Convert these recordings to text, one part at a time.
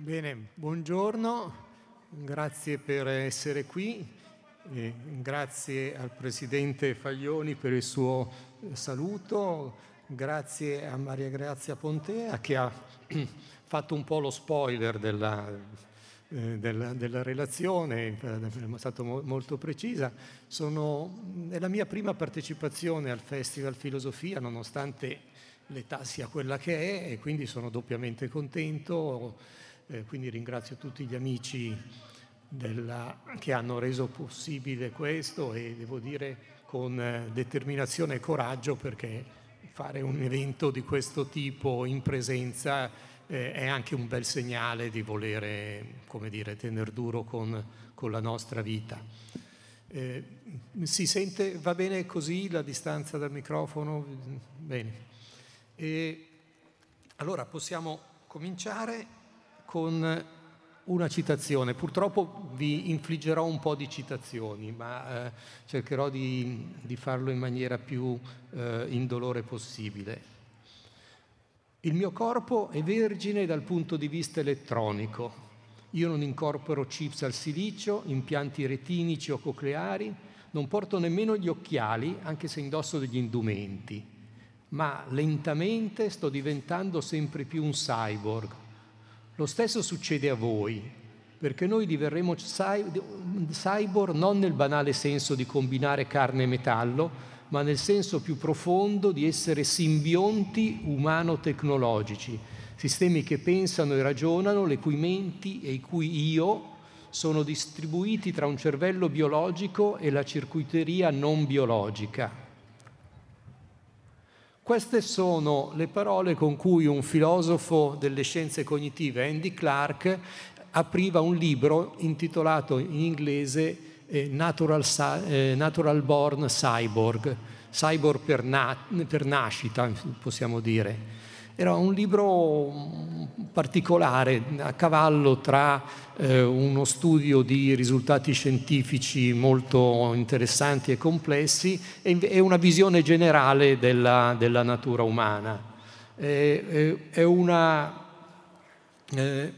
Bene, buongiorno, grazie per essere qui, e grazie al Presidente Faglioni per il suo saluto, grazie a Maria Grazia Pontea che ha fatto un po' lo spoiler della, eh, della, della relazione, è stata molto precisa. Sono, è la mia prima partecipazione al Festival Filosofia, nonostante l'età sia quella che è, e quindi sono doppiamente contento eh, quindi ringrazio tutti gli amici della, che hanno reso possibile questo e devo dire con eh, determinazione e coraggio perché fare un evento di questo tipo in presenza eh, è anche un bel segnale di volere, come dire, tenere duro con, con la nostra vita. Eh, si sente, va bene così la distanza dal microfono? Bene. E allora possiamo cominciare con una citazione. Purtroppo vi infliggerò un po' di citazioni, ma eh, cercherò di, di, farlo in maniera più eh, indolore possibile. Il mio corpo è vergine dal punto di vista elettronico. Io non incorporo chips al silicio, impianti retinici o cocleari, non porto nemmeno gli occhiali, anche se indosso degli indumenti. Ma lentamente sto diventando sempre più un cyborg, lo stesso succede a voi, perché noi diverremo cyborg non nel banale senso di combinare carne e metallo, ma nel senso più profondo di essere simbionti umano-tecnologici, sistemi che pensano e ragionano, le cui menti e i cui io sono distribuiti tra un cervello biologico e la circuiteria non biologica. Queste sono le parole con cui un filosofo delle scienze cognitive, Andy Clark, apriva un libro intitolato in inglese eh, Natural, eh, Natural, Born Cyborg, cyborg per, na- per nascita, possiamo dire. Era un libro particolare, a cavallo tra eh, uno studio di risultati scientifici molto interessanti e complessi e, e una visione generale della, della natura umana. È, è, una, eh,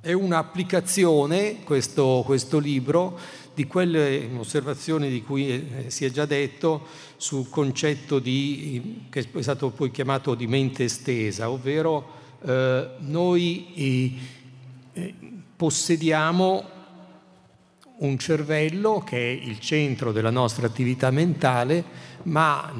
è un'applicazione, questo, questo libro, di quelle osservazioni di cui eh, si è già detto sul concetto di, che è stato poi chiamato di mente estesa, ovvero eh, noi eh, possediamo un cervello che è il centro della nostra attività mentale, ma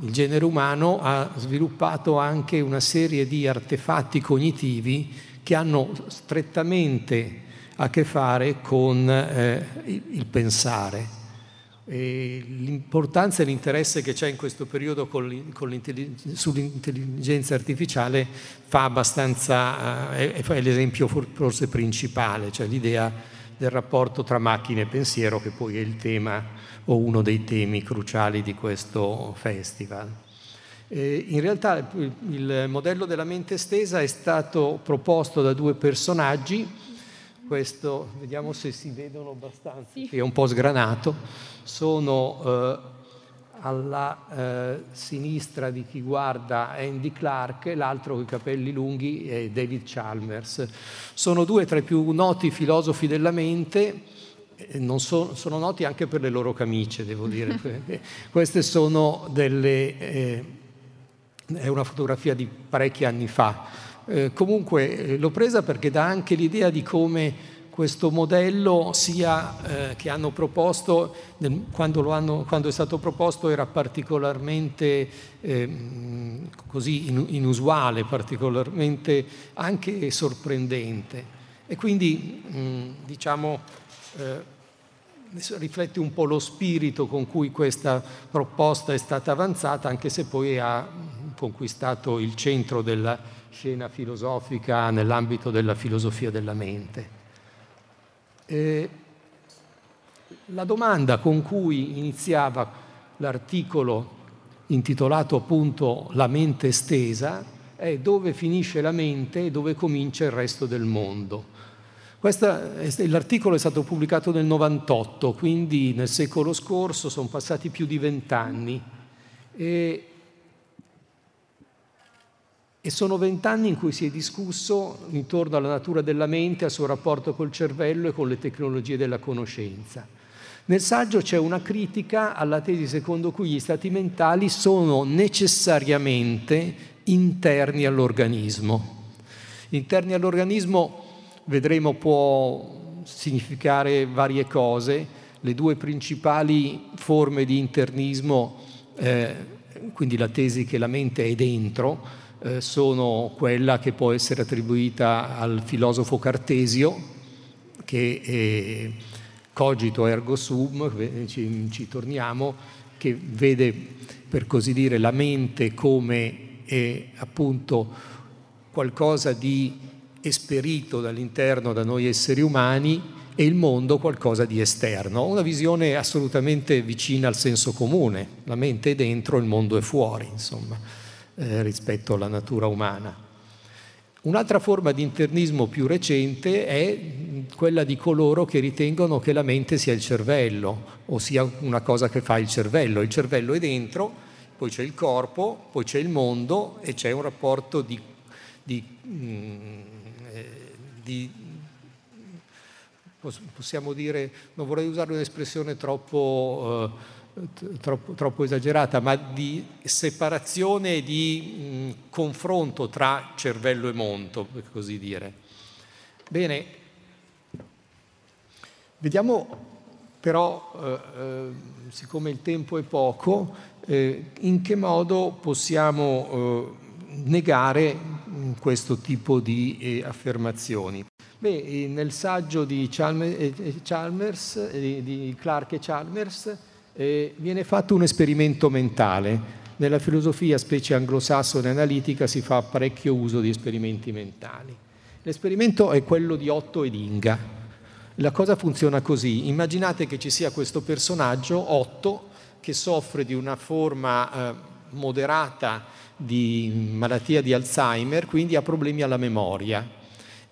il genere umano ha sviluppato anche una serie di artefatti cognitivi che hanno strettamente a che fare con eh, il pensare. L'importanza e l'interesse che c'è in questo periodo sull'intelligenza artificiale fa abbastanza, eh, è, l'esempio forse principale, cioè l'idea del rapporto tra macchina e pensiero che poi è il tema o uno dei temi cruciali di questo festival. In realtà il modello della mente estesa è stato proposto da due personaggi, questo, vediamo se si vedono abbastanza, sì. è un po' sgranato, sono eh, alla eh, sinistra di chi guarda Andy Clark e l'altro con i capelli lunghi è David Chalmers. Sono due tra i più noti filosofi della mente, so, sono noti anche per le loro camicie, devo dire. Queste sono delle... Eh, è una fotografia di parecchi anni fa eh, comunque eh, l'ho presa perché dà anche l'idea di come questo modello sia, eh, che hanno proposto, nel, quando, hanno, quando, è stato proposto era particolarmente eh, così inusuale, particolarmente anche sorprendente. E quindi mh, diciamo eh, riflette un po' lo spirito con cui questa proposta è stata avanzata, anche se poi ha conquistato il centro della scena filosofica nell'ambito della filosofia della mente. E la domanda con cui iniziava l'articolo intitolato appunto La mente estesa è dove finisce la mente e dove comincia il resto del mondo. Questa, l'articolo è stato pubblicato nel 98, quindi nel secolo scorso sono passati più di vent'anni e E sono vent'anni in cui si è discusso intorno alla natura della mente, al suo rapporto col cervello e con le tecnologie della conoscenza. Nel saggio c'è una critica alla tesi secondo cui gli stati mentali sono necessariamente interni all'organismo. Interni all'organismo, vedremo, può significare varie cose. Le due principali forme di internismo, eh, quindi la tesi che la mente è dentro, eh, sono quella che può essere attribuita al filosofo Cartesio, che è cogito ergo sum, ci, ci torniamo, che vede per così dire la mente come è appunto qualcosa di esperito dall'interno da noi esseri umani e il mondo qualcosa di esterno, una visione assolutamente vicina al senso comune, la mente è dentro, il mondo è fuori, insomma eh, rispetto alla natura umana. Un'altra forma di internismo più recente è quella di coloro che ritengono che la mente sia il cervello, o sia una cosa che fa il cervello. Il cervello è dentro, poi c'è il corpo, poi c'è il mondo e c'è un rapporto di, di, mm, eh, di possiamo dire, non vorrei usare un'espressione troppo... Eh, troppo, troppo, esagerata, ma di separazione e di mh, confronto tra cervello e mondo, per così dire. Bene, vediamo però, eh, eh, siccome il tempo è poco, eh, in che modo possiamo eh, negare questo tipo di eh, affermazioni. Beh, nel saggio di Chalmers di Clark e Chalmers, eh, viene fatto un esperimento mentale. Nella filosofia, specie anglosassone analitica, si fa parecchio uso di esperimenti mentali. L'esperimento è quello di Otto ed Inga. La cosa funziona così. Immaginate che ci sia questo personaggio, Otto, che soffre di una forma eh, moderata di malattia di Alzheimer, quindi ha problemi alla memoria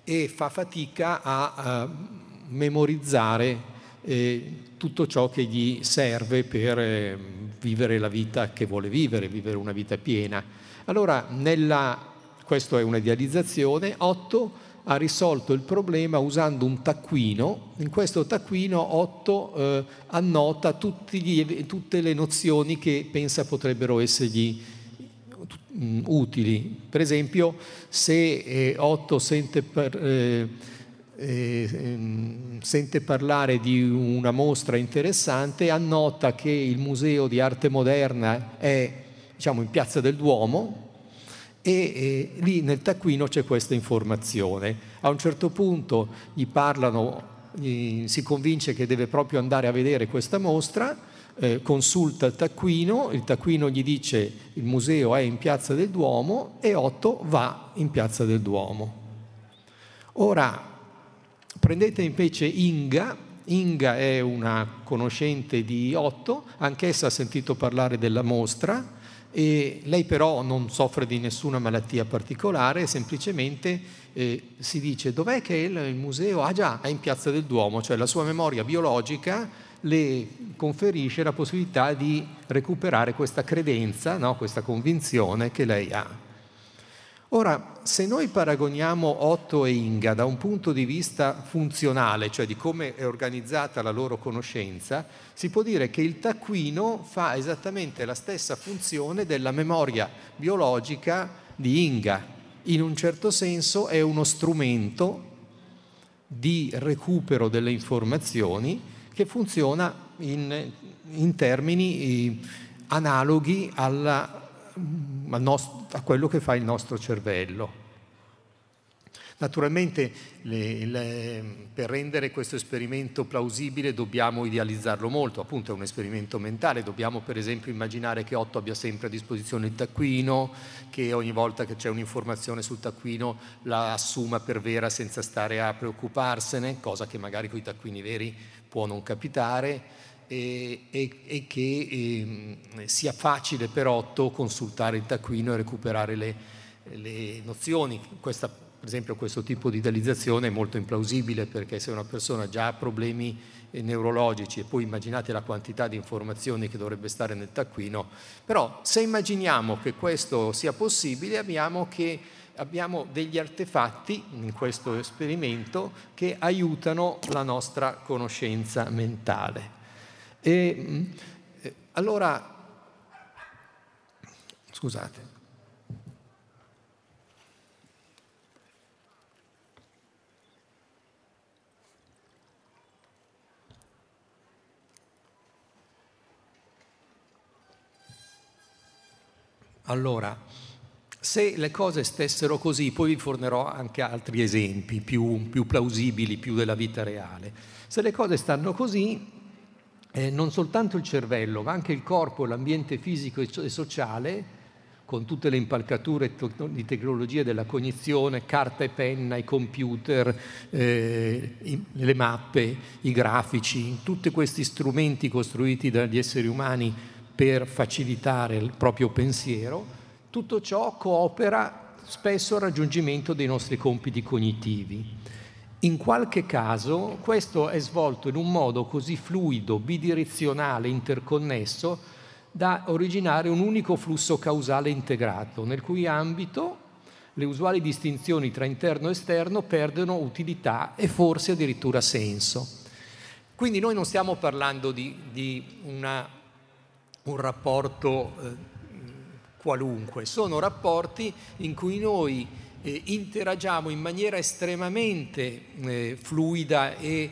e fa fatica a, a memorizzare eh, tutto ciò che gli serve per eh, vivere la vita che vuole vivere, vivere una vita piena. Allora, nella, questa è un'idealizzazione, Otto ha risolto il problema usando un taccuino. In questo taccuino Otto eh, annota gli, tutte le nozioni che pensa potrebbero essergli mm, utili. Per esempio, se eh, Otto sente per, eh, eh, ehm, sente parlare di una mostra interessante, annota che il Museo di Arte Moderna è diciamo, in Piazza del Duomo e eh, lì nel taccuino c'è questa informazione. A un certo punto gli parlano, gli, si convince che deve proprio andare a vedere questa mostra, eh, consulta il taccuino, il taccuino gli dice il museo è in Piazza del Duomo e Otto va in Piazza del Duomo. Ora, Prendete invece Inga, Inga è una conoscente di Otto, anch'essa ha sentito parlare della mostra e lei però non soffre di nessuna malattia particolare, semplicemente eh, si dice dov'è che il, il museo? Ah già, è in Piazza del Duomo, cioè la sua memoria biologica le conferisce la possibilità di recuperare questa credenza, no? questa convinzione che lei ha. Ora, se noi paragoniamo Otto e Inga da un punto di vista funzionale, cioè di come è organizzata la loro conoscenza, si può dire che il taccuino fa esattamente la stessa funzione della memoria biologica di Inga. In un certo senso è uno strumento di recupero delle informazioni che funziona in, in termini eh, analoghi alla a quello che fa il nostro cervello. Naturalmente le, le, per rendere questo esperimento plausibile dobbiamo idealizzarlo molto, appunto è un esperimento mentale, dobbiamo per esempio immaginare che Otto abbia sempre a disposizione il taccuino, che ogni volta che c'è un'informazione sul taccuino la assuma per vera senza stare a preoccuparsene, cosa che magari con i taccuini veri può non capitare e, e, e che eh, sia facile per Otto consultare il taccuino e recuperare le, le nozioni. Questa per esempio questo tipo di idealizzazione è molto implausibile perché se una persona già ha problemi eh, neurologici e poi immaginate la quantità di informazioni che dovrebbe stare nel taccuino, però se immaginiamo che questo sia possibile abbiamo, che, abbiamo degli artefatti in questo esperimento che aiutano la nostra conoscenza mentale. E, mm, eh, allora, scusate. Allora, se le cose stessero così, poi vi fornerò anche altri esempi più, più plausibili, più della vita reale. Se le cose stanno così, eh, non soltanto il cervello, ma anche il corpo, l'ambiente fisico e sociale, con tutte le impalcature di tecnologia della cognizione, carta e penna, i computer, eh, le mappe, i grafici, tutti questi strumenti costruiti dagli esseri umani per facilitare il proprio pensiero, tutto ciò coopera spesso al raggiungimento dei nostri compiti cognitivi. In qualche caso questo è svolto in un modo così fluido, bidirezionale, interconnesso, da originare un unico flusso causale integrato, nel cui ambito le usuali distinzioni tra interno e esterno perdono utilità e forse addirittura senso. Quindi noi non stiamo parlando di, di una un rapporto eh, qualunque, sono rapporti in cui noi eh, interagiamo in maniera estremamente eh, fluida e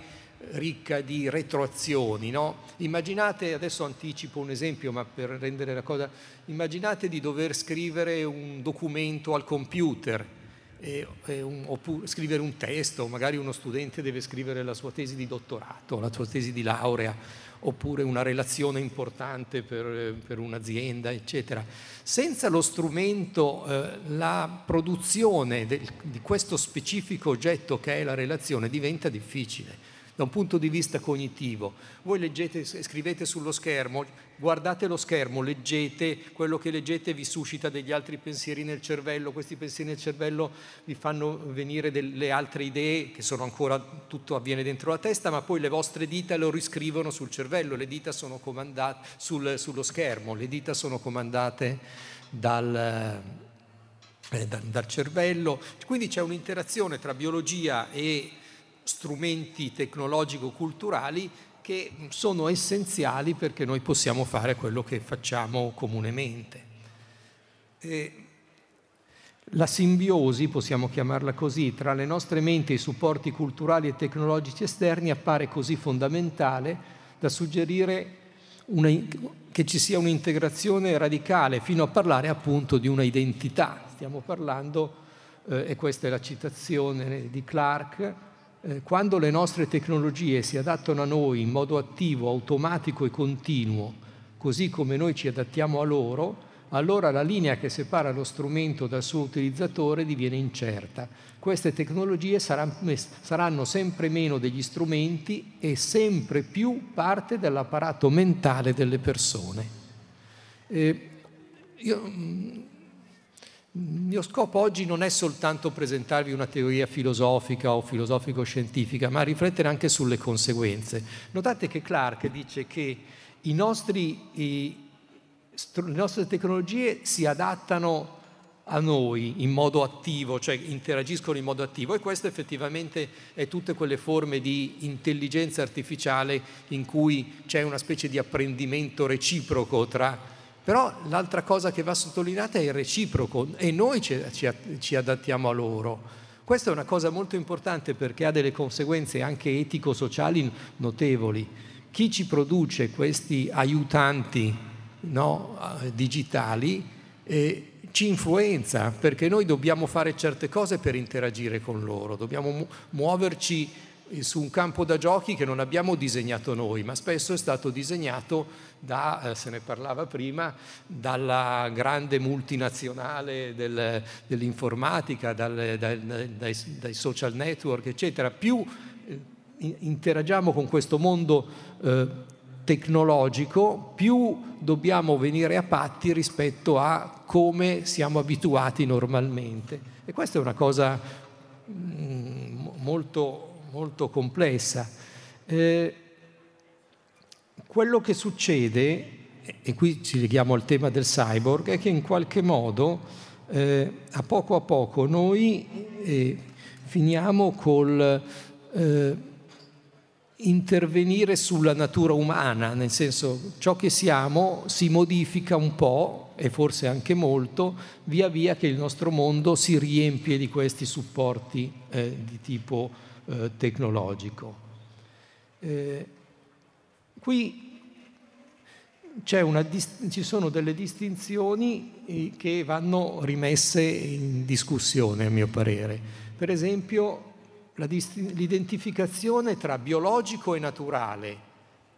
ricca di retroazioni. No? Immaginate, adesso anticipo un esempio, ma per rendere la cosa, immaginate di dover scrivere un documento al computer eh, un, oppure scrivere un testo, magari uno studente deve scrivere la sua tesi di dottorato, la sua tesi di laurea oppure una relazione importante per, per un'azienda, eccetera. Senza lo strumento, eh, la produzione del, di questo specifico oggetto che è la relazione diventa difficile da un punto di vista cognitivo. Voi leggete, scrivete sullo schermo, guardate lo schermo, leggete, quello che leggete vi suscita degli altri pensieri nel cervello, questi pensieri nel cervello vi fanno venire delle altre idee che sono ancora, tutto avviene dentro la testa, ma poi le vostre dita lo riscrivono sul cervello, le dita sono comandate sul, sullo schermo, le dita sono comandate dal, eh, dal cervello, quindi c'è un'interazione tra biologia e strumenti tecnologico-culturali che sono essenziali perché noi possiamo fare quello che facciamo comunemente. E la simbiosi, possiamo chiamarla così, tra le nostre menti e i supporti culturali e tecnologici esterni appare così fondamentale da suggerire una, che ci sia un'integrazione radicale fino a parlare appunto di una identità. Stiamo parlando, eh, e questa è la citazione di Clark, eh, quando le nostre tecnologie si adattano a noi in modo attivo, automatico e continuo, così come noi ci adattiamo a loro, allora la linea che separa lo strumento dal suo utilizzatore diviene incerta. Queste tecnologie saranno sempre meno degli strumenti e sempre più parte dell'apparato mentale delle persone. Eh, io, mm, il mio scopo oggi non è soltanto presentarvi una teoria filosofica o filosofico-scientifica, ma riflettere anche sulle conseguenze. Notate che Clark dice che nostri, i, le nostre tecnologie si adattano a noi in modo attivo, cioè interagiscono in modo attivo e questo effettivamente è tutte quelle forme di intelligenza artificiale in cui c'è una specie di apprendimento reciproco tra però l'altra cosa che va sottolineata è il reciproco e noi ci, ci, ci adattiamo a loro. Questa è una cosa molto importante perché ha delle conseguenze anche etico-sociali notevoli. Chi ci produce questi aiutanti no, digitali eh, ci influenza perché noi dobbiamo fare certe cose per interagire con loro, dobbiamo mu- muoverci su un campo da giochi che non abbiamo disegnato noi, ma spesso è stato disegnato da, eh, se ne parlava prima, dalla grande multinazionale del, dell'informatica, dal, dai, dai, dai, social network, eccetera. Più eh, interagiamo con questo mondo eh, tecnologico, più dobbiamo venire a patti rispetto a come siamo abituati normalmente. E questa è una cosa mm, molto, molto complessa. Eh, quello che succede, e qui ci leghiamo al tema del cyborg, è che in qualche modo eh, a poco a poco noi eh, finiamo col eh, intervenire sulla natura umana, nel senso ciò che siamo si modifica un po' e forse anche molto via via che il nostro mondo si riempie di questi supporti eh, di tipo eh, tecnologico. Eh, qui una, ci sono delle distinzioni eh, che vanno rimesse in discussione, a mio parere. Per esempio, l'identificazione tra biologico e naturale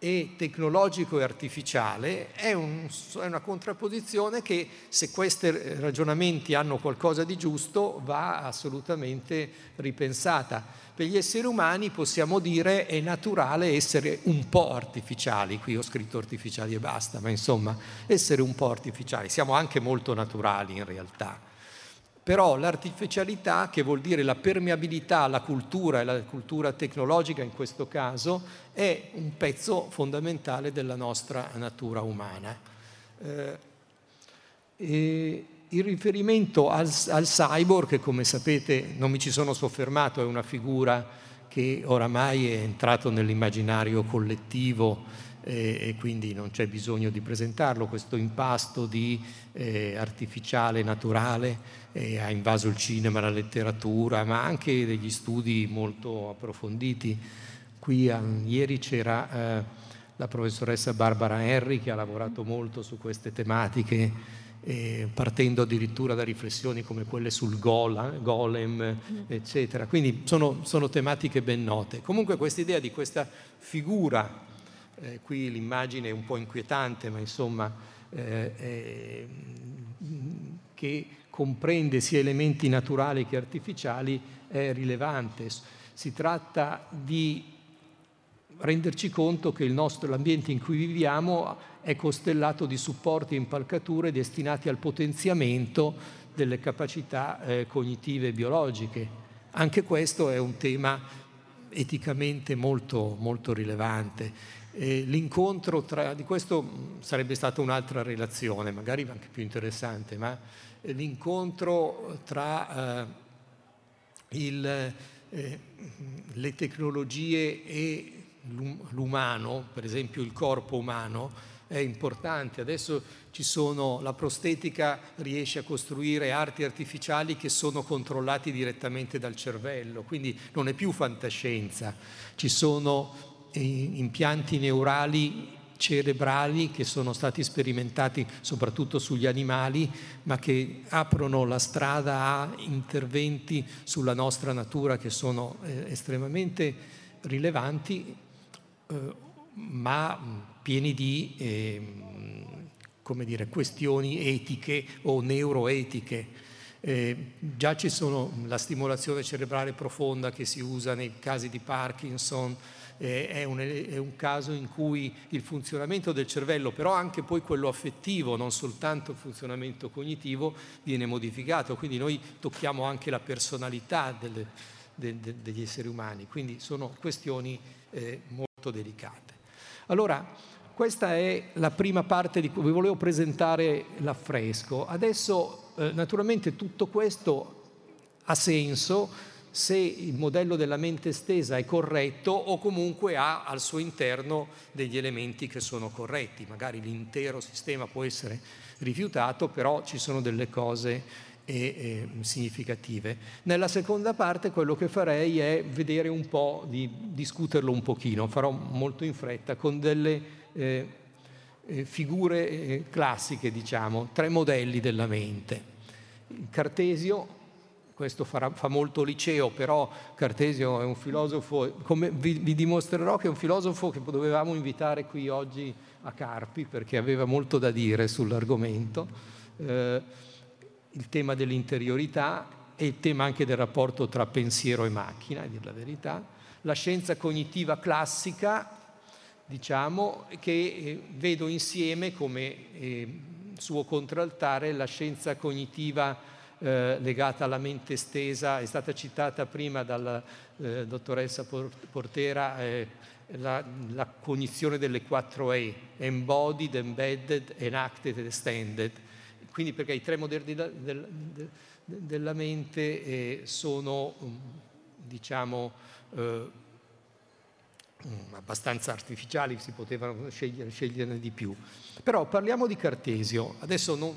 e tecnologico e artificiale è, un, è, una contrapposizione che se questi ragionamenti hanno qualcosa di giusto va assolutamente ripensata. Per gli esseri umani possiamo dire è naturale essere un po' artificiali, qui ho scritto artificiali e basta, ma insomma essere un po' artificiali, siamo anche molto naturali in realtà. Però l'artificialità, che vuol dire la permeabilità alla cultura e la cultura tecnologica in questo caso, è un pezzo fondamentale della nostra natura umana. Eh, il riferimento al, al cyborg, che come sapete non mi ci sono soffermato, è una figura che oramai è entrato nell'immaginario collettivo eh, e quindi non c'è bisogno di presentarlo, questo impasto di eh, artificiale naturale eh, ha invaso il cinema, la letteratura, ma anche degli studi molto approfonditi. Qui a, ieri c'era eh, la professoressa Barbara Henry che ha lavorato molto su queste tematiche. Eh, partendo addirittura da riflessioni come quelle sul golem, eccetera. Quindi sono, sono tematiche ben note. Comunque questa idea di questa figura eh, qui l'immagine è un po' inquietante, ma insomma eh, eh, che comprende sia elementi naturali che artificiali è rilevante. Si tratta di renderci conto che l'ambiente in cui viviamo è costellato di supporti e impalcature destinati al potenziamento delle capacità eh, cognitive e biologiche. Anche questo è un tema eticamente molto, molto rilevante eh, l'incontro tra, di questo sarebbe stata un'altra relazione, magari anche più interessante, ma l'incontro tra eh, il, eh, le tecnologie e l'umano, per esempio il corpo umano, è importante. Adesso sono, la prostetica riesce a costruire arti artificiali che sono controllati direttamente dal cervello, quindi non è più fantascienza. Ci sono impianti neurali cerebrali che sono stati sperimentati soprattutto sugli animali, ma che aprono la strada a interventi sulla nostra natura che sono eh, estremamente rilevanti, eh, ma pieni di eh, come dire, questioni etiche o neuroetiche. Eh, già ci sono la stimolazione cerebrale profonda che si usa nei casi di Parkinson, è un, è un, caso in cui il funzionamento del cervello, però anche poi quello affettivo, non soltanto il funzionamento cognitivo, viene modificato. Quindi noi tocchiamo anche la personalità delle, de, de, degli esseri umani, quindi sono questioni eh, molto delicate. Allora, questa è la prima parte di cui vi volevo presentare l'affresco. Adesso, eh, naturalmente, tutto questo ha senso se il modello della mente estesa è corretto o comunque ha al suo interno degli elementi che sono corretti. Magari l'intero sistema può essere rifiutato, però ci sono delle cose eh, eh, significative. Nella seconda parte quello che farei è vedere un po', di discuterlo un pochino, farò molto in fretta, con delle eh, eh figure classiche, diciamo, tre modelli della mente. Cartesio, questo farà, fa molto liceo, però Cartesio è un filosofo, come vi, vi, dimostrerò che è un filosofo che dovevamo invitare qui oggi a Carpi perché aveva molto da dire sull'argomento, eh, il tema dell'interiorità e il tema anche del rapporto tra pensiero e macchina, a dir la verità, la scienza cognitiva classica, diciamo, che eh, vedo insieme come eh, suo contraltare la scienza cognitiva eh, legata alla mente estesa, è stata citata prima dalla eh, dottoressa Portera, eh, la, la, cognizione delle quattro E, embodied, embedded, enacted ed extended. Quindi perché i tre modelli del, del, della mente eh, sono, mm, diciamo, eh, abbastanza artificiali, si potevano scegliere, sceglierne di più. Però parliamo di Cartesio. Adesso non,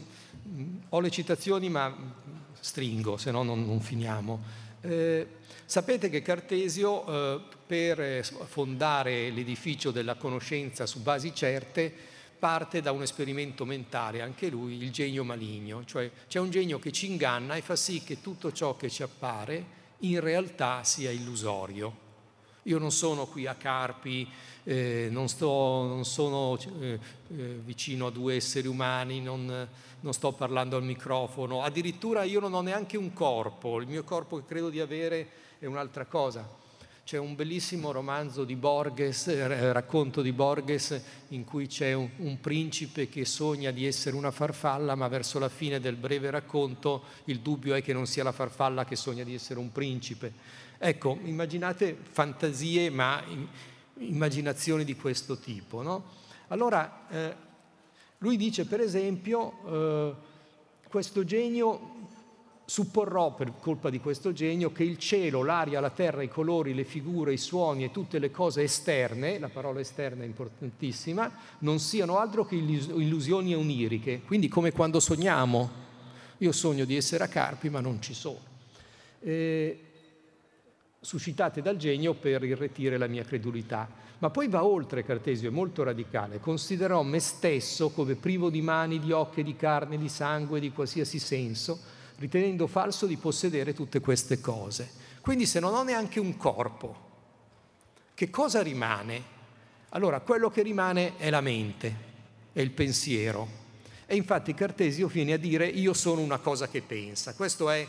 mm, ho le citazioni, ma stringo, se no non, non finiamo. Eh, sapete che Cartesio, eh, per fondare l'edificio della conoscenza su basi certe, parte da un esperimento mentale, anche lui, il genio maligno, cioè c'è un genio che ci inganna e fa sì che tutto ciò che ci appare in realtà sia illusorio. Io non sono qui a Carpi, eh, non, sto, non, sono eh, eh, vicino a due esseri umani, non, non, sto parlando al microfono, addirittura io non ho neanche un corpo, il mio corpo che credo di avere è un'altra cosa. C'è un bellissimo romanzo di Borges, eh, racconto di Borges, in cui c'è un, un, principe che sogna di essere una farfalla, ma verso la fine del breve racconto il dubbio è che non sia la farfalla che sogna di essere un principe. Ecco, immaginate fantasie, ma immaginazioni di questo tipo. No? Allora, eh, lui dice per esempio, eh, questo genio supporrò per colpa di questo genio che il cielo, l'aria, la terra, i colori, le figure, i suoni e tutte le cose esterne, la parola esterna è importantissima, non siano altro che illusioni oniriche, quindi come quando sogniamo. Io sogno di essere a Carpi ma non ci sono. Eh, suscitate dal genio per irretire la mia credulità. Ma poi va oltre Cartesio, è molto radicale. Considerò me stesso come privo di mani, di occhi, di carne, di sangue, di qualsiasi senso, ritenendo falso di possedere tutte queste cose. Quindi se non ho neanche un corpo, che cosa rimane? Allora, quello che rimane è la mente, è il pensiero. E infatti Cartesio viene a dire io sono una cosa che pensa. Questo è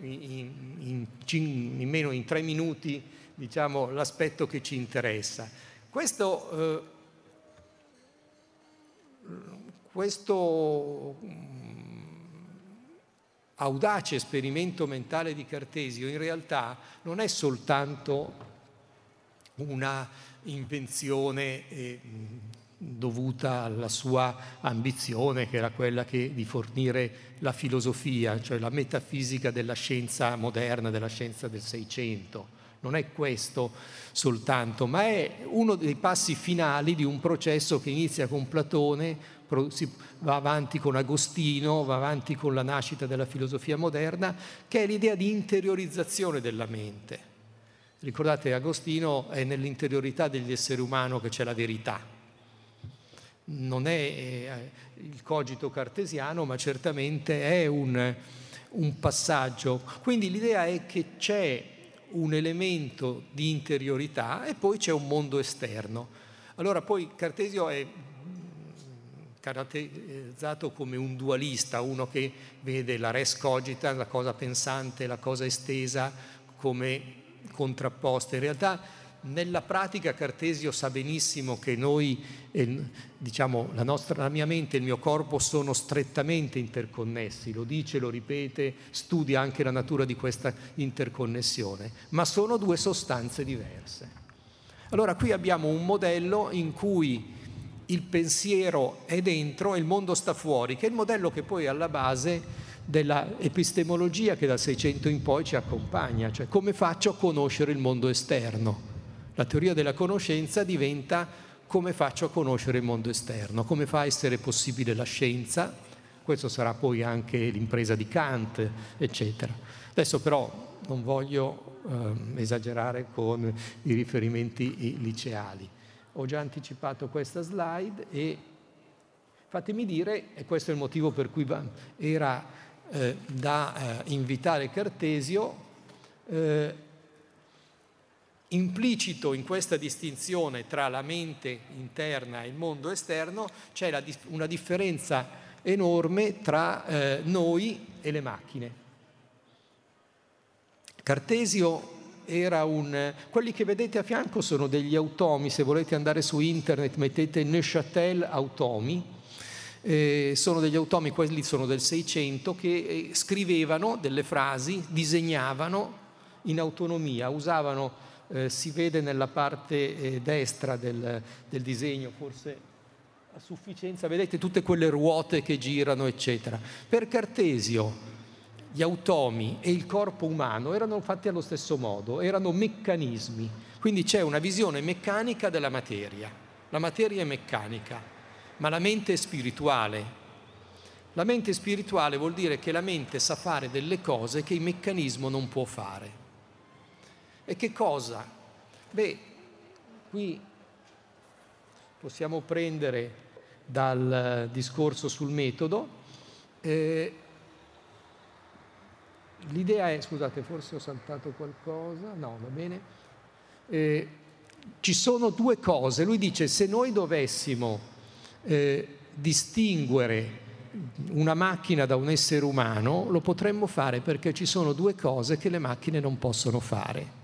in, in, in meno in tre minuti diciamo, l'aspetto che ci interessa. Questo, eh, questo audace esperimento mentale di Cartesio in realtà non è soltanto una invenzione eh, dovuta alla sua ambizione che era quella che, di fornire la filosofia, cioè la metafisica della scienza moderna, della scienza del Seicento. Non è questo soltanto, ma è uno dei passi finali di un processo che inizia con Platone, va avanti con Agostino, va avanti con la nascita della filosofia moderna, che è l'idea di interiorizzazione della mente. Ricordate, Agostino è nell'interiorità degli esseri umani che c'è la verità. Non è eh, il cogito cartesiano, ma certamente è un, un passaggio. Quindi l'idea è che c'è un elemento di interiorità e poi c'è un mondo esterno. Allora poi Cartesio è caratterizzato come un dualista, uno che vede la res cogita, la cosa pensante, la cosa estesa come contrapposte. In realtà nella pratica Cartesio sa benissimo che noi, eh, diciamo, la, nostra, la mia mente e il mio corpo sono strettamente interconnessi, lo dice, lo ripete, studia anche la natura di questa interconnessione, ma sono due sostanze diverse. Allora qui abbiamo un modello in cui il pensiero è dentro e il mondo sta fuori, che è il modello che poi è alla base della epistemologia che dal 600 in poi ci accompagna, cioè come faccio a conoscere il mondo esterno. La teoria della conoscenza diventa come faccio a conoscere il mondo esterno, come fa a essere possibile la scienza, questo sarà poi anche l'impresa di Kant, eccetera. Adesso però non voglio eh, esagerare con i riferimenti liceali ho già anticipato questa slide e fatemi dire, e questo è il motivo per cui era eh, da eh, invitare Cartesio, eh, implicito in questa distinzione tra la mente interna e il mondo esterno c'è la, una differenza enorme tra eh, noi e le macchine. Cartesio era un... Quelli che vedete a fianco sono degli automi, se volete andare su internet mettete Neuchâtel automi, eh, sono degli automi, quelli sono del 600, che eh, scrivevano delle frasi, disegnavano in autonomia, usavano, eh, si vede nella parte eh, destra del, del disegno, forse a sufficienza, vedete tutte quelle ruote che girano, eccetera. Per Cartesio gli automi e il corpo umano erano fatti allo stesso modo, erano meccanismi, quindi c'è una visione meccanica della materia. La materia è meccanica, ma la mente è spirituale. La mente spirituale vuol dire che la mente sa fare delle cose che il meccanismo non può fare. E che cosa? Beh, qui possiamo prendere dal discorso sul metodo. Eh, l'idea è, scusate, forse ho saltato qualcosa, no, va bene. Eh, ci sono due cose. Lui dice, se noi dovessimo eh, distinguere una macchina da un essere umano, lo potremmo fare perché ci sono due cose che le macchine non possono fare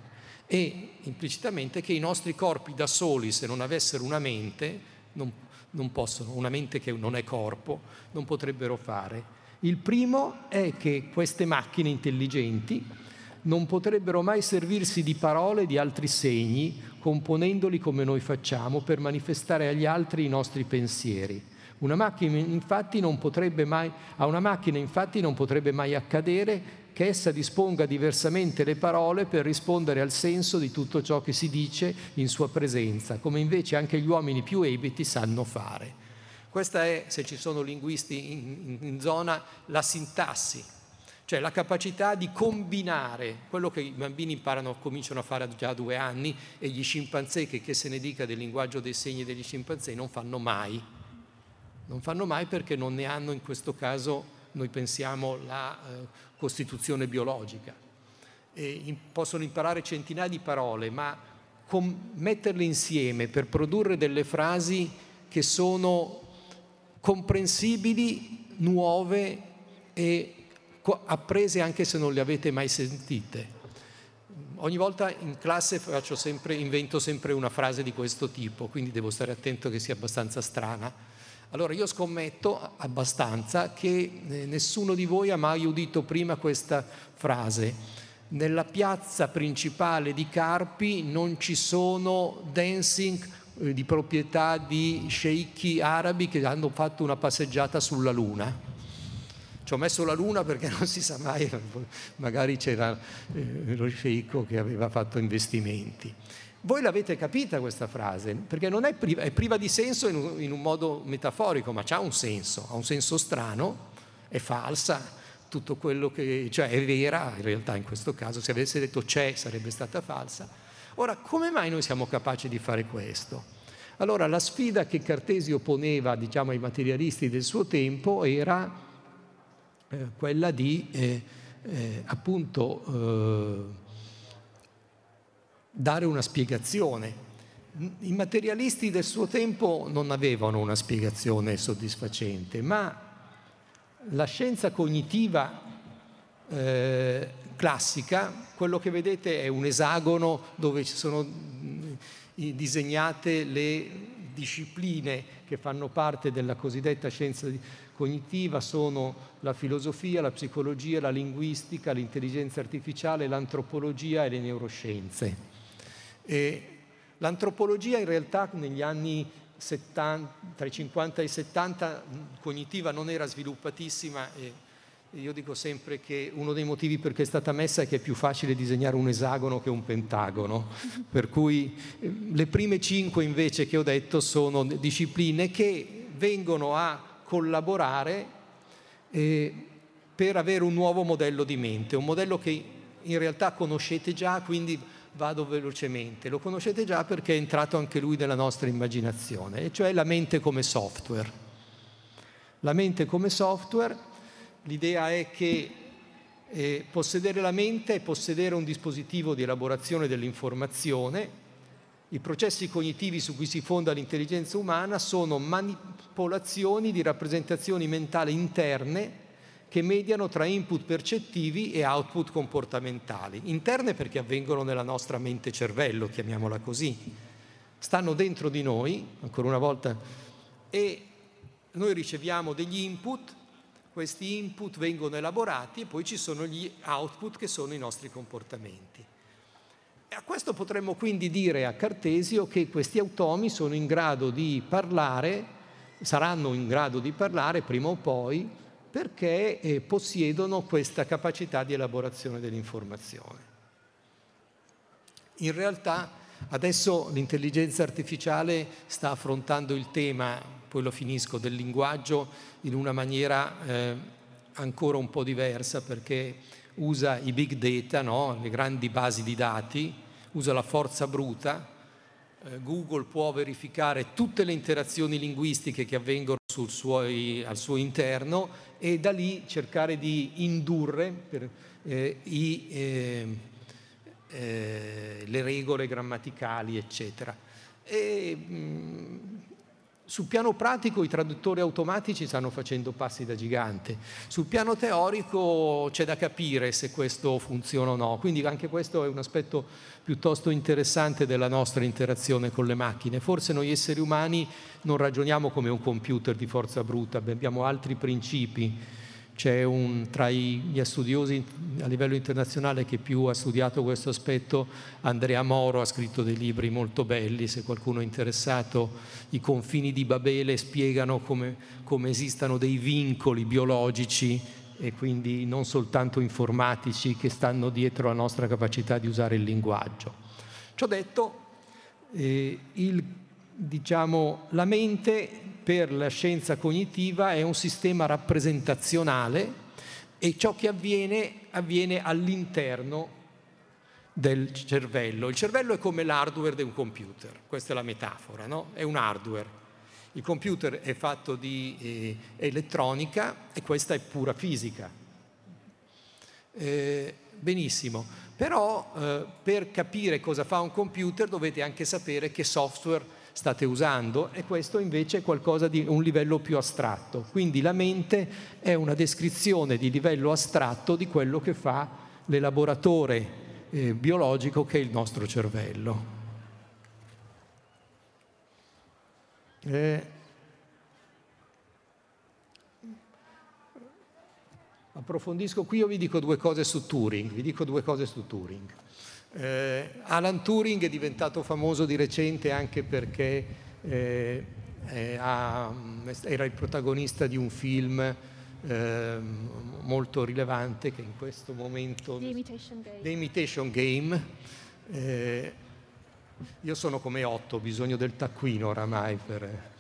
e implicitamente che i nostri corpi da soli, se non avessero una mente, non, non possono, una mente che non è corpo, non potrebbero fare. Il primo è che queste macchine intelligenti non potrebbero mai servirsi di parole di altri segni, componendoli come noi facciamo, per manifestare agli altri i nostri pensieri. Una macchina infatti non potrebbe mai, a una macchina infatti non potrebbe mai accadere che essa disponga diversamente le parole per rispondere al senso di tutto ciò che si dice in sua presenza, come invece anche gli uomini più ebiti sanno fare. Questa è, se ci sono linguisti in, in, zona, la sintassi, cioè la capacità di combinare quello che i bambini imparano, cominciano a fare già a due anni e gli scimpanzé, che, che se ne dica del linguaggio dei segni degli scimpanzé, non fanno mai. Non fanno mai perché non ne hanno in questo caso, noi pensiamo, la eh, costituzione biologica. In, possono imparare centinaia di parole, ma com- metterle insieme per produrre delle frasi che sono comprensibili, nuove e apprese anche se non le avete mai sentite. Ogni volta in classe sempre, invento sempre una frase di questo tipo, quindi devo stare attento che sia abbastanza strana allora io scommetto abbastanza che eh, nessuno di voi ha mai udito prima questa frase. Nella piazza principale di Carpi non ci sono dancing eh, di proprietà di sceicchi arabi che hanno fatto una passeggiata sulla luna. Ci ho messo la luna perché non si sa mai, magari c'era eh, lo sceicco che aveva fatto investimenti. Voi l'avete capita questa frase, perché non è priva, è priva di senso in un, in un modo metaforico, ma ha un senso, ha un senso strano, è falsa, tutto quello che, cioè è vera, in realtà in questo caso se avesse detto c'è sarebbe stata falsa. Ora, come mai noi siamo capaci di fare questo? Allora, la sfida che Cartesio poneva, diciamo, ai materialisti del suo tempo era eh, quella di, eh, eh, appunto, eh, dare una spiegazione. I materialisti del suo tempo non avevano una spiegazione soddisfacente, ma la scienza cognitiva eh, classica, quello che vedete è un esagono dove ci sono disegnate le discipline che fanno parte della cosiddetta scienza cognitiva, sono la filosofia, la psicologia, la linguistica, l'intelligenza artificiale, l'antropologia e le neuroscienze. E l'antropologia in realtà negli anni 70, tra i 50 e i 70 cognitiva non era sviluppatissima e io dico sempre che uno dei motivi perché è stata messa è che è più facile disegnare un esagono che un pentagono, per cui le prime cinque invece che ho detto sono discipline che vengono a collaborare eh, per avere un nuovo modello di mente, un modello che in realtà conoscete già, quindi vado velocemente. Lo conoscete già perché è entrato anche lui nella nostra immaginazione, e cioè la mente come software. La mente come software, l'idea è che eh, possedere la mente è possedere un dispositivo di elaborazione dell'informazione. I processi cognitivi su cui si fonda l'intelligenza umana sono manipolazioni di rappresentazioni mentali interne che mediano tra input percettivi e output comportamentali. Interne perché avvengono nella nostra mente cervello, chiamiamola così. Stanno dentro di noi, ancora una volta, e noi riceviamo degli input, questi input vengono elaborati e poi ci sono gli output che sono i nostri comportamenti. E a questo potremmo quindi dire a Cartesio che questi automi sono in grado di parlare, saranno in grado di parlare prima o poi perché eh, possiedono questa capacità di elaborazione dell'informazione. In realtà adesso l'intelligenza artificiale sta affrontando il tema, poi lo finisco, del linguaggio in una maniera eh, ancora un po' diversa perché usa i big data, no? le grandi basi di dati, usa la forza bruta. Eh, Google può verificare tutte le interazioni linguistiche che avvengono suo, al suo interno e da lì cercare di indurre per, eh, i, eh, eh, le regole grammaticali, eccetera. E, mh, mm, sul piano pratico i traduttori automatici stanno facendo passi da gigante, sul piano teorico c'è da capire se questo funziona o no, quindi anche questo è un aspetto piuttosto interessante della nostra interazione con le macchine. Forse noi esseri umani non ragioniamo come un computer di forza bruta, abbiamo altri principi un, tra gli studiosi a livello internazionale che più ha studiato questo aspetto, Andrea Moro ha scritto dei libri molto belli, se qualcuno è interessato, i confini di Babele spiegano come, come esistano dei vincoli biologici e quindi non soltanto informatici che stanno dietro la nostra capacità di usare il linguaggio. Ciò detto, eh, il, diciamo, la mente per la scienza cognitiva è un sistema rappresentazionale e ciò che avviene avviene all'interno del cervello. Il cervello è come l'hardware di un computer, questa è la metafora, no? È un hardware. Il computer è fatto di eh, elettronica e questa è pura fisica. Eh, benissimo, però eh, per capire cosa fa un computer dovete anche sapere che software state usando e questo invece è qualcosa di un livello più astratto. Quindi la mente è una descrizione di livello astratto di quello che fa l'elaboratore eh, biologico che è il nostro cervello. Eh, approfondisco qui, io vi dico due cose su Turing, vi dico due cose su Turing. Eh, Alan Turing è diventato famoso di recente anche perché eh, eh, ha, era il protagonista di un film eh, molto rilevante che in questo momento... The Imitation Game. The Imitation Game. Eh, io sono come Otto, ho bisogno del taccuino oramai per...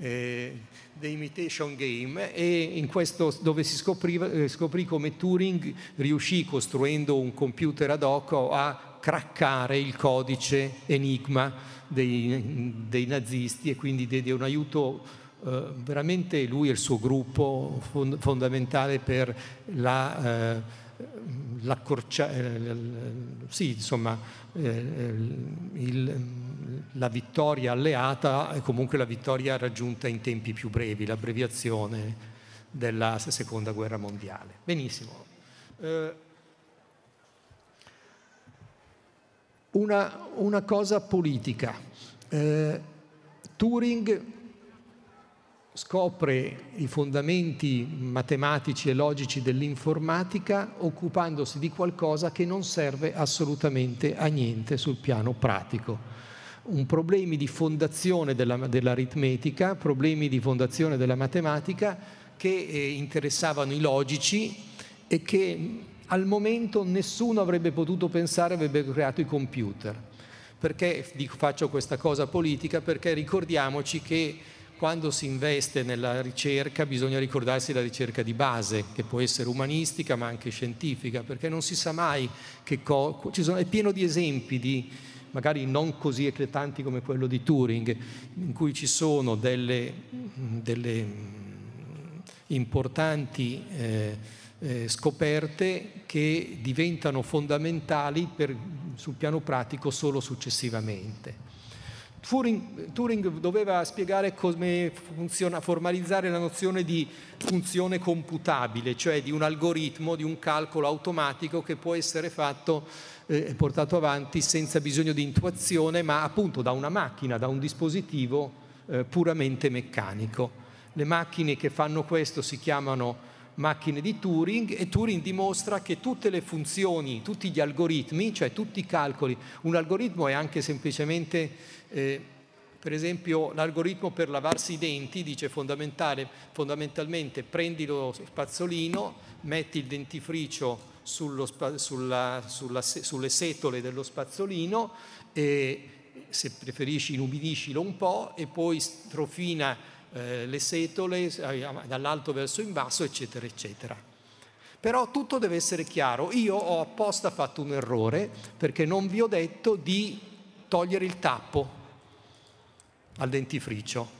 Eh, The Imitation Game e in questo dove si scoprì, scoprì come Turing riuscì costruendo un computer ad hoc a craccare il codice enigma dei, dei nazisti e quindi diede un aiuto eh, veramente lui e il suo gruppo fond- fondamentale per la, eh, l'accorcia- eh, sì, insomma, eh, il, la vittoria alleata e comunque la vittoria raggiunta in tempi più brevi, l'abbreviazione della seconda guerra mondiale. Benissimo. Eh, una, una cosa politica. Eh, Turing scopre i fondamenti matematici e logici dell'informatica occupandosi di qualcosa che non serve assolutamente a niente sul piano pratico. Un problemi di fondazione della, dell'aritmetica, problemi di fondazione della matematica che eh, interessavano i logici e che al momento nessuno avrebbe potuto pensare avrebbe creato i computer. Perché faccio questa cosa politica? Perché ricordiamoci che quando si investe nella ricerca bisogna ricordarsi la ricerca di base, che può essere umanistica ma anche scientifica, perché non si sa mai che co- ci sono, è pieno di esempi di magari non così eclatanti come quello di Turing, in cui ci sono delle, delle importanti eh, eh, scoperte che diventano fondamentali per, sul piano pratico solo successivamente. Turing, Turing, doveva spiegare come funziona, formalizzare la nozione di funzione computabile, cioè di un algoritmo, di un calcolo automatico che può essere fatto e eh, portato avanti senza bisogno di intuazione, ma appunto da una macchina, da un dispositivo eh, puramente meccanico. le macchine che fanno questo si chiamano macchine di Turing e Turing dimostra che tutte le funzioni, tutti gli algoritmi, cioè tutti i calcoli, un algoritmo è anche semplicemente, eh, per esempio l'algoritmo per lavarsi i denti dice fondamentalmente prendi lo spazzolino, metti il dentifricio sullo, sulla, sulla, sulle setole dello spazzolino e se preferisci inumidiscilo un po' e poi strofina eh, le setole eh, dall'alto verso in basso, eccetera, eccetera. Però tutto deve essere chiaro. Io ho apposta fatto un errore perché non vi ho detto di togliere il tappo al dentifricio.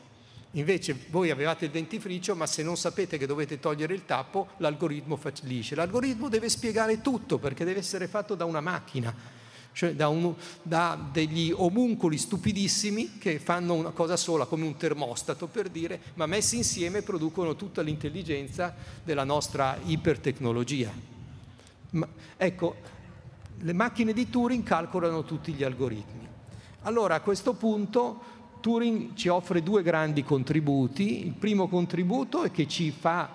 Invece voi avevate il dentifricio, ma se non sapete che dovete togliere il tappo, l'algoritmo fallisce. L'algoritmo deve spiegare tutto perché deve essere fatto da una macchina cioè da, un, da, degli omuncoli stupidissimi che fanno una cosa sola come un termostato per dire, ma messi insieme producono tutta l'intelligenza della nostra ipertecnologia. Ma, ecco, le macchine di Turing calcolano tutti gli algoritmi. Allora a questo punto Turing ci offre due grandi contributi. Il primo contributo è che ci, fa,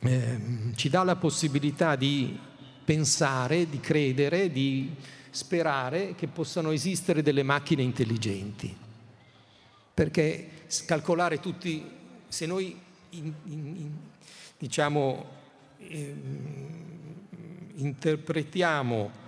eh, ci dà la possibilità di pensare, di credere, di sperare che possano esistere delle macchine intelligenti. Perché calcolare tutti, se noi in, in, diciamo, eh, interpretiamo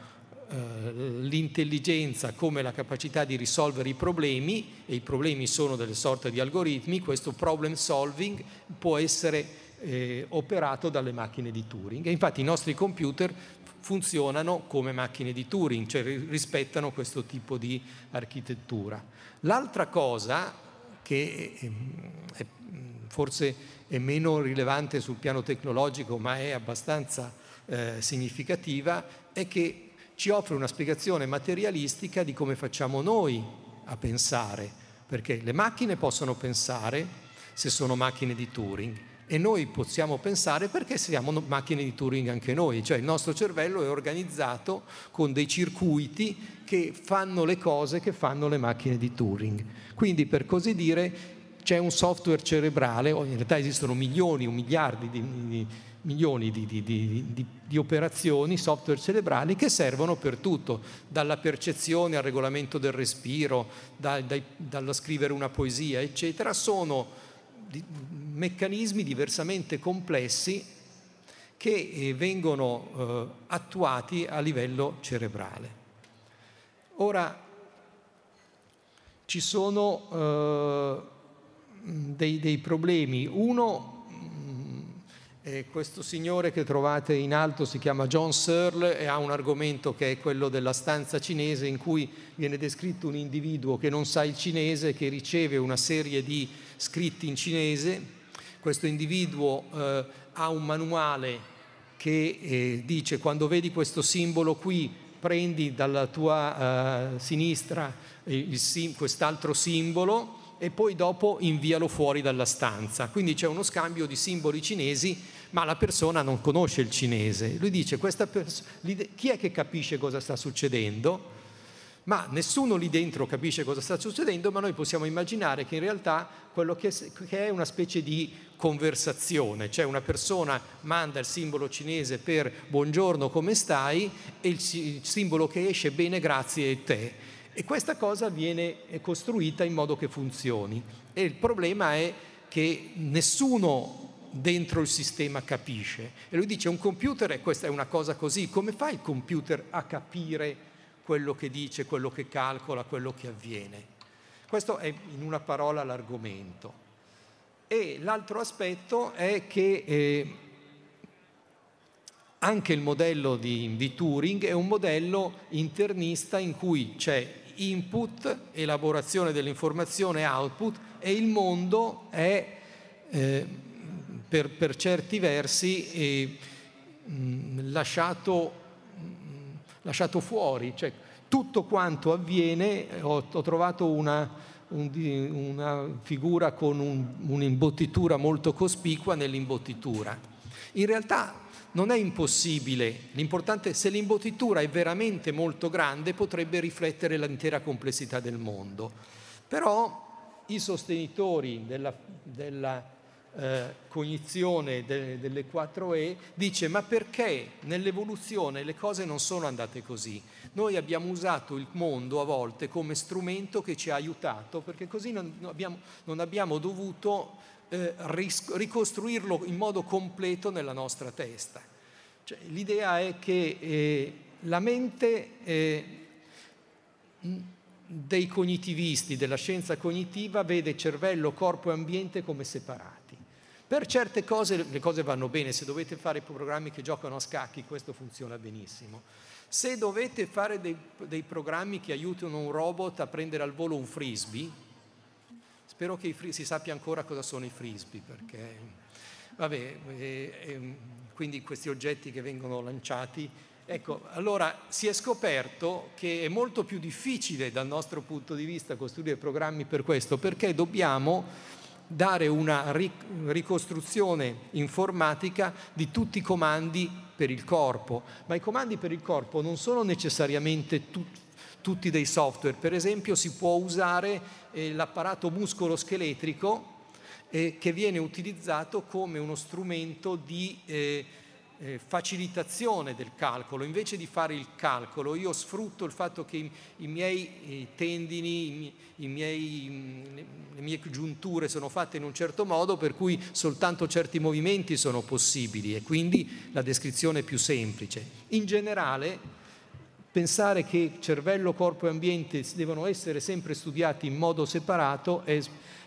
eh, l'intelligenza come la capacità di risolvere i problemi, e i problemi sono delle sorte di algoritmi, questo problem solving può essere eh, operato dalle macchine di Turing. E infatti i nostri computer funzionano come macchine di Turing, cioè rispettano questo tipo di architettura. L'altra cosa che è, è, forse è meno rilevante sul piano tecnologico ma è abbastanza eh, significativa è che ci offre una spiegazione materialistica di come facciamo noi a pensare, perché le macchine possono pensare se sono macchine di Turing, e noi possiamo pensare perché siamo macchine di Turing anche noi, cioè il nostro cervello è organizzato con dei circuiti che fanno le cose che fanno le macchine di Turing. Quindi per così dire c'è un software cerebrale, in realtà esistono milioni o miliardi di, di milioni di, di, di, di, operazioni, software cerebrali che servono per tutto, dalla percezione al regolamento del respiro, da, da, dallo scrivere una poesia, eccetera, sono meccanismi diversamente complessi che eh, vengono eh, attuati a livello cerebrale. Ora, ci sono eh, dei, dei, problemi. Uno, eh, questo signore che trovate in alto si chiama John Searle e ha un argomento che è quello della stanza cinese in cui viene descritto un individuo che non sa il cinese, che riceve una serie di scritti in cinese. Questo individuo eh, ha un manuale che eh, dice quando vedi questo simbolo qui prendi dalla tua eh, sinistra sim- quest'altro simbolo e poi dopo invialo fuori dalla stanza. Quindi c'è uno scambio di simboli cinesi, ma la persona non conosce il cinese. Lui dice, pers- chi è che capisce cosa sta succedendo? ma nessuno lì dentro capisce cosa sta succedendo, ma noi possiamo immaginare che in realtà quello che è una specie di conversazione, cioè una persona manda il simbolo cinese per buongiorno come stai e il simbolo che esce bene grazie a te. E questa cosa viene costruita in modo che funzioni. E il problema è che nessuno dentro il sistema capisce. E lui dice un computer, e questa è una cosa così, come fa il computer a capire quello che dice, quello che calcola, quello che avviene. Questo è in una parola l'argomento. E l'altro aspetto è che eh, anche il modello di, di Turing è un modello internista in cui c'è input, elaborazione dell'informazione, output e il mondo è eh, per, per, certi versi eh, mh, lasciato lasciato fuori, cioè tutto quanto avviene, ho, ho trovato una, un, una, figura con un, un'imbottitura molto cospicua nell'imbottitura. In realtà non è impossibile, l'importante è se l'imbottitura è veramente molto grande potrebbe riflettere l'intera complessità del mondo. Però i sostenitori della, della eh, cognizione de, delle 4E dice ma perché nell'evoluzione le cose non sono andate così? Noi abbiamo usato il mondo a volte come strumento che ci ha aiutato perché così non abbiamo, non abbiamo dovuto eh, ricostruirlo in modo completo nella nostra testa. Cioè, l'idea è che eh, la mente eh, dei cognitivisti, della scienza cognitiva, vede cervello, corpo e ambiente come separati. Per certe cose le cose vanno bene, se dovete fare programmi che giocano a scacchi questo funziona benissimo. Se dovete fare dei, dei programmi che aiutano un robot a prendere al volo un frisbee, spero che si sappia ancora cosa sono i frisbee, perché vabbè, eh, eh, quindi questi oggetti che vengono lanciati. Ecco, allora si è scoperto che è molto più difficile dal nostro punto di vista costruire programmi per questo, perché dobbiamo dare una ricostruzione informatica di tutti i comandi per il corpo, ma i comandi per il corpo non sono necessariamente tu, tutti dei software, per esempio si può usare eh, l'apparato muscolo-scheletrico eh, che viene utilizzato come uno strumento di eh, eh, facilitazione del calcolo, invece di fare il calcolo io sfrutto il fatto che i, i miei i tendini, i, i miei, mm, le mie giunture sono fatte in un certo modo per cui soltanto certi movimenti sono possibili e quindi la descrizione è più semplice. In generale pensare che cervello, corpo e ambiente devono essere sempre studiati in modo separato è,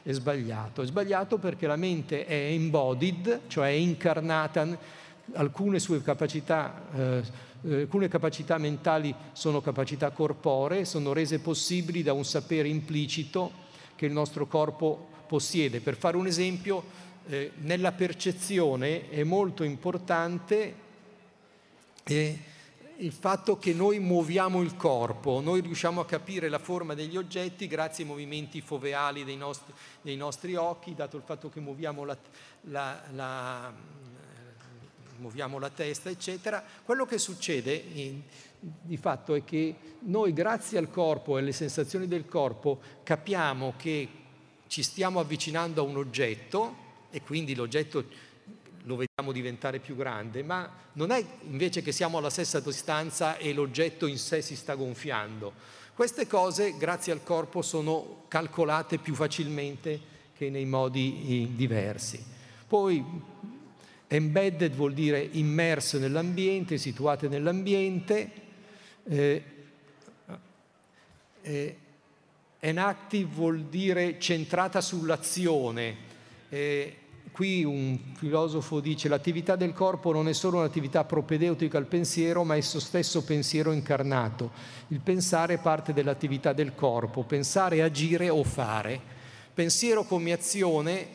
è sbagliato. È sbagliato perché la mente è embodied, cioè è incarnata alcune sue capacità, eh, eh, alcune capacità mentali sono capacità corporee, sono rese possibili da un sapere implicito che il nostro corpo possiede. Per fare un esempio, eh, nella percezione è molto importante eh, il fatto che noi muoviamo il corpo, noi riusciamo a capire la forma degli oggetti grazie ai movimenti foveali dei nostri, dei nostri occhi, dato il fatto che muoviamo la, la, la muoviamo la testa, eccetera, quello che succede in, di fatto è che noi grazie al corpo e alle sensazioni del corpo capiamo che ci stiamo avvicinando a un oggetto e quindi l'oggetto lo vediamo diventare più grande, ma non è invece che siamo alla stessa distanza e l'oggetto in sé si sta gonfiando. Queste cose, grazie al corpo, sono calcolate più facilmente che nei modi eh, diversi. Poi Embedded vuol dire immerse nell'ambiente, situate nell'ambiente. Eh, eh, enactive vuol dire centrata sull'azione. Eh, qui un filosofo dice l'attività del corpo non è solo un'attività propedeutica al pensiero, ma è esso stesso pensiero incarnato. Il pensare parte dell'attività del corpo, pensare, agire o fare. Pensiero come azione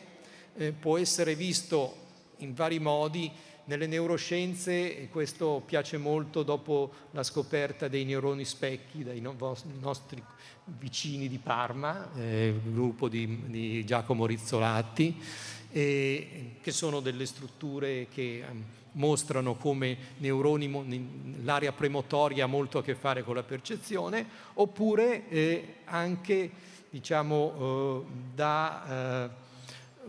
eh, può essere visto in vari modi nelle neuroscienze, e questo piace molto dopo la scoperta dei neuroni specchi dai nostri vicini di Parma, eh, il gruppo di, di Giacomo Rizzolatti, eh, che sono delle strutture che um, mostrano come neuroni, l'area premotoria ha molto a che fare con la percezione, oppure eh, anche diciamo, eh, da eh,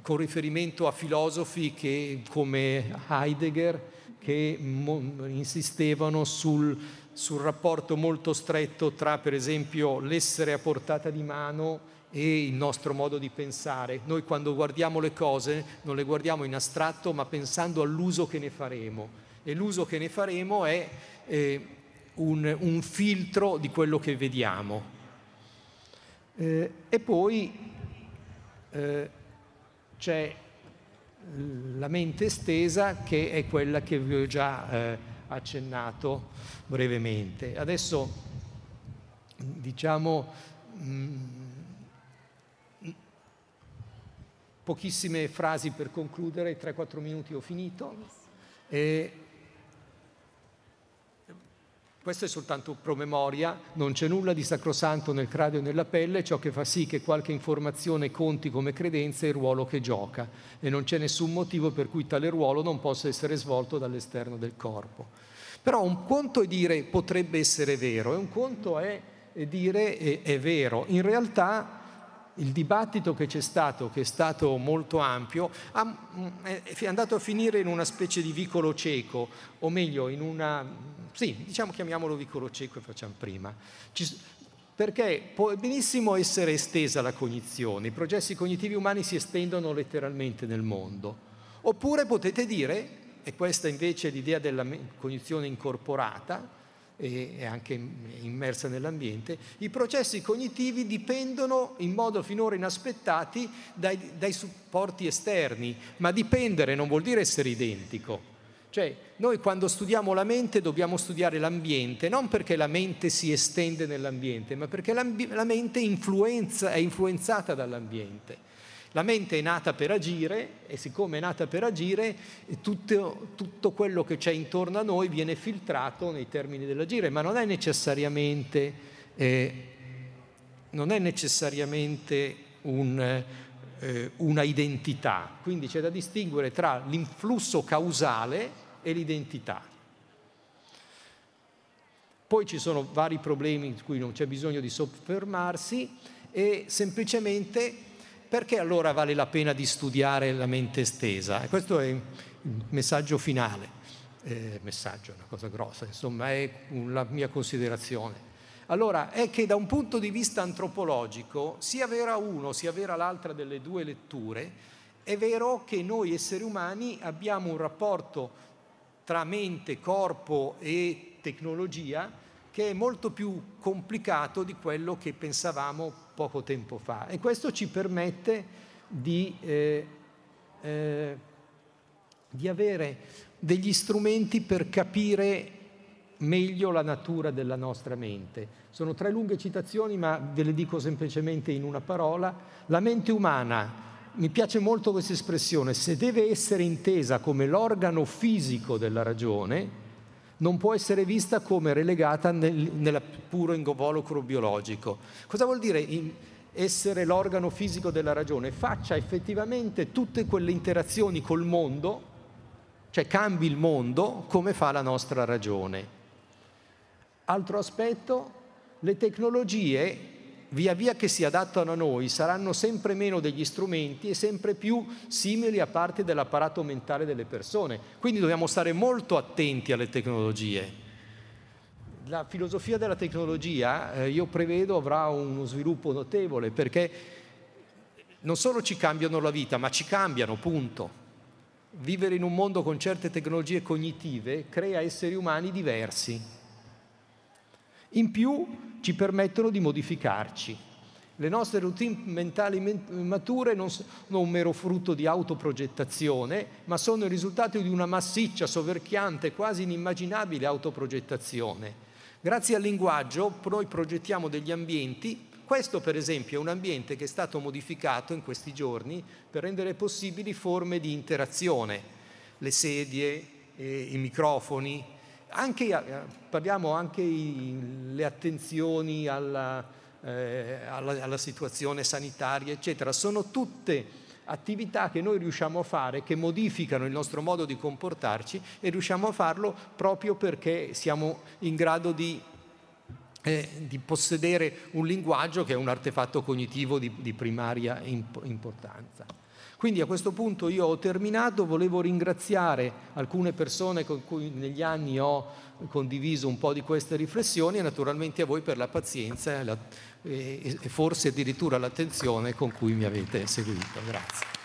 con riferimento a filosofi che, come Heidegger che insistevano sul, sul rapporto molto stretto tra per esempio l'essere a portata di mano e il nostro modo di pensare. Noi quando guardiamo le cose non le guardiamo in astratto ma pensando all'uso che ne faremo e l'uso che ne faremo è eh, un, un, filtro di quello che vediamo. Eh, e poi eh, c'è la mente estesa che è quella che vi ho già eh, accennato brevemente. Adesso diciamo mh, pochissime frasi per concludere, 3-4 minuti ho finito. E questo è soltanto promemoria, non c'è nulla di sacrosanto nel cranio e nella pelle, ciò che fa sì che qualche informazione conti come credenza il ruolo che gioca e non c'è nessun motivo per cui tale ruolo non possa essere svolto dall'esterno del corpo. Però un conto è dire potrebbe essere vero e un conto è dire è, è vero. In realtà il dibattito che c'è stato, che è stato molto ampio, è andato a finire in una specie di vicolo cieco, o meglio, in una... sì, diciamo chiamiamolo vicolo cieco e facciamo prima. Ci, perché può benissimo essere estesa la cognizione, i processi cognitivi umani si estendono letteralmente nel mondo. Oppure potete dire, e questa invece è l'idea della cognizione incorporata, e anche immersa nell'ambiente, i processi cognitivi dipendono in modo finora inaspettati dai, dai, supporti esterni, ma dipendere non vuol dire essere identico. Cioè, noi quando studiamo la mente dobbiamo studiare l'ambiente, non perché la mente si estende nell'ambiente, ma perché la mente influenza, è influenzata dall'ambiente. La mente è nata per agire e siccome è nata per agire, tutto, tutto quello che c'è intorno a noi viene filtrato nei termini dell'agire, ma non è necessariamente, eh, non è necessariamente un, eh, una identità. Quindi c'è da distinguere tra l'influsso causale e l'identità. Poi ci sono vari problemi su cui non c'è bisogno di soffermarsi e semplicemente perché allora vale la pena di studiare la mente estesa? E questo è il messaggio finale. Eh, messaggio è una cosa grossa, insomma, è la mia considerazione. Allora, è che da un punto di vista antropologico, sia vera uno sia vera l'altra delle due letture, è vero che noi esseri umani abbiamo un rapporto tra mente, corpo e tecnologia che è molto più complicato di quello che pensavamo poco tempo fa e questo ci permette di, eh, eh, di avere degli strumenti per capire meglio la natura della nostra mente. Sono tre lunghe citazioni, ma ve le dico semplicemente in una parola. La mente umana, mi piace molto questa espressione, se deve essere intesa come l'organo fisico della ragione, non può essere vista come relegata nel, nel puro involucro biologico. Cosa vuol dire essere l'organo fisico della ragione? Faccia effettivamente tutte quelle interazioni col mondo, cioè cambi il mondo come fa la nostra ragione. Altro aspetto, le tecnologie via via che si adattano a noi, saranno sempre meno degli strumenti e sempre più simili a parte dell'apparato mentale delle persone. Quindi dobbiamo stare molto attenti alle tecnologie. La filosofia della tecnologia, eh, io prevedo, avrà uno sviluppo notevole perché non solo ci cambiano la vita, ma ci cambiano, punto. Vivere in un mondo con certe tecnologie cognitive crea esseri umani diversi. In più ci permettono di modificarci. Le nostre routine mentali mature non sono un mero frutto di autoprogettazione, ma sono il risultato di una massiccia, soverchiante, quasi inimmaginabile autoprogettazione. Grazie al linguaggio noi progettiamo degli ambienti, questo per esempio è un ambiente che è stato modificato in questi giorni per rendere possibili forme di interazione, le sedie, eh, i microfoni, anche, eh, parliamo anche le attenzioni alla, eh, alla, alla situazione sanitaria, eccetera, sono tutte attività che noi riusciamo a fare, che modificano il nostro modo di comportarci e riusciamo a farlo proprio perché siamo in grado di, eh, di possedere un linguaggio che è un artefatto cognitivo di, di primaria imp- importanza. Quindi a questo punto io ho terminato, volevo ringraziare alcune persone con cui negli anni ho condiviso un po' di queste riflessioni e naturalmente a voi per la pazienza e, forse addirittura l'attenzione con cui mi avete seguito. Grazie.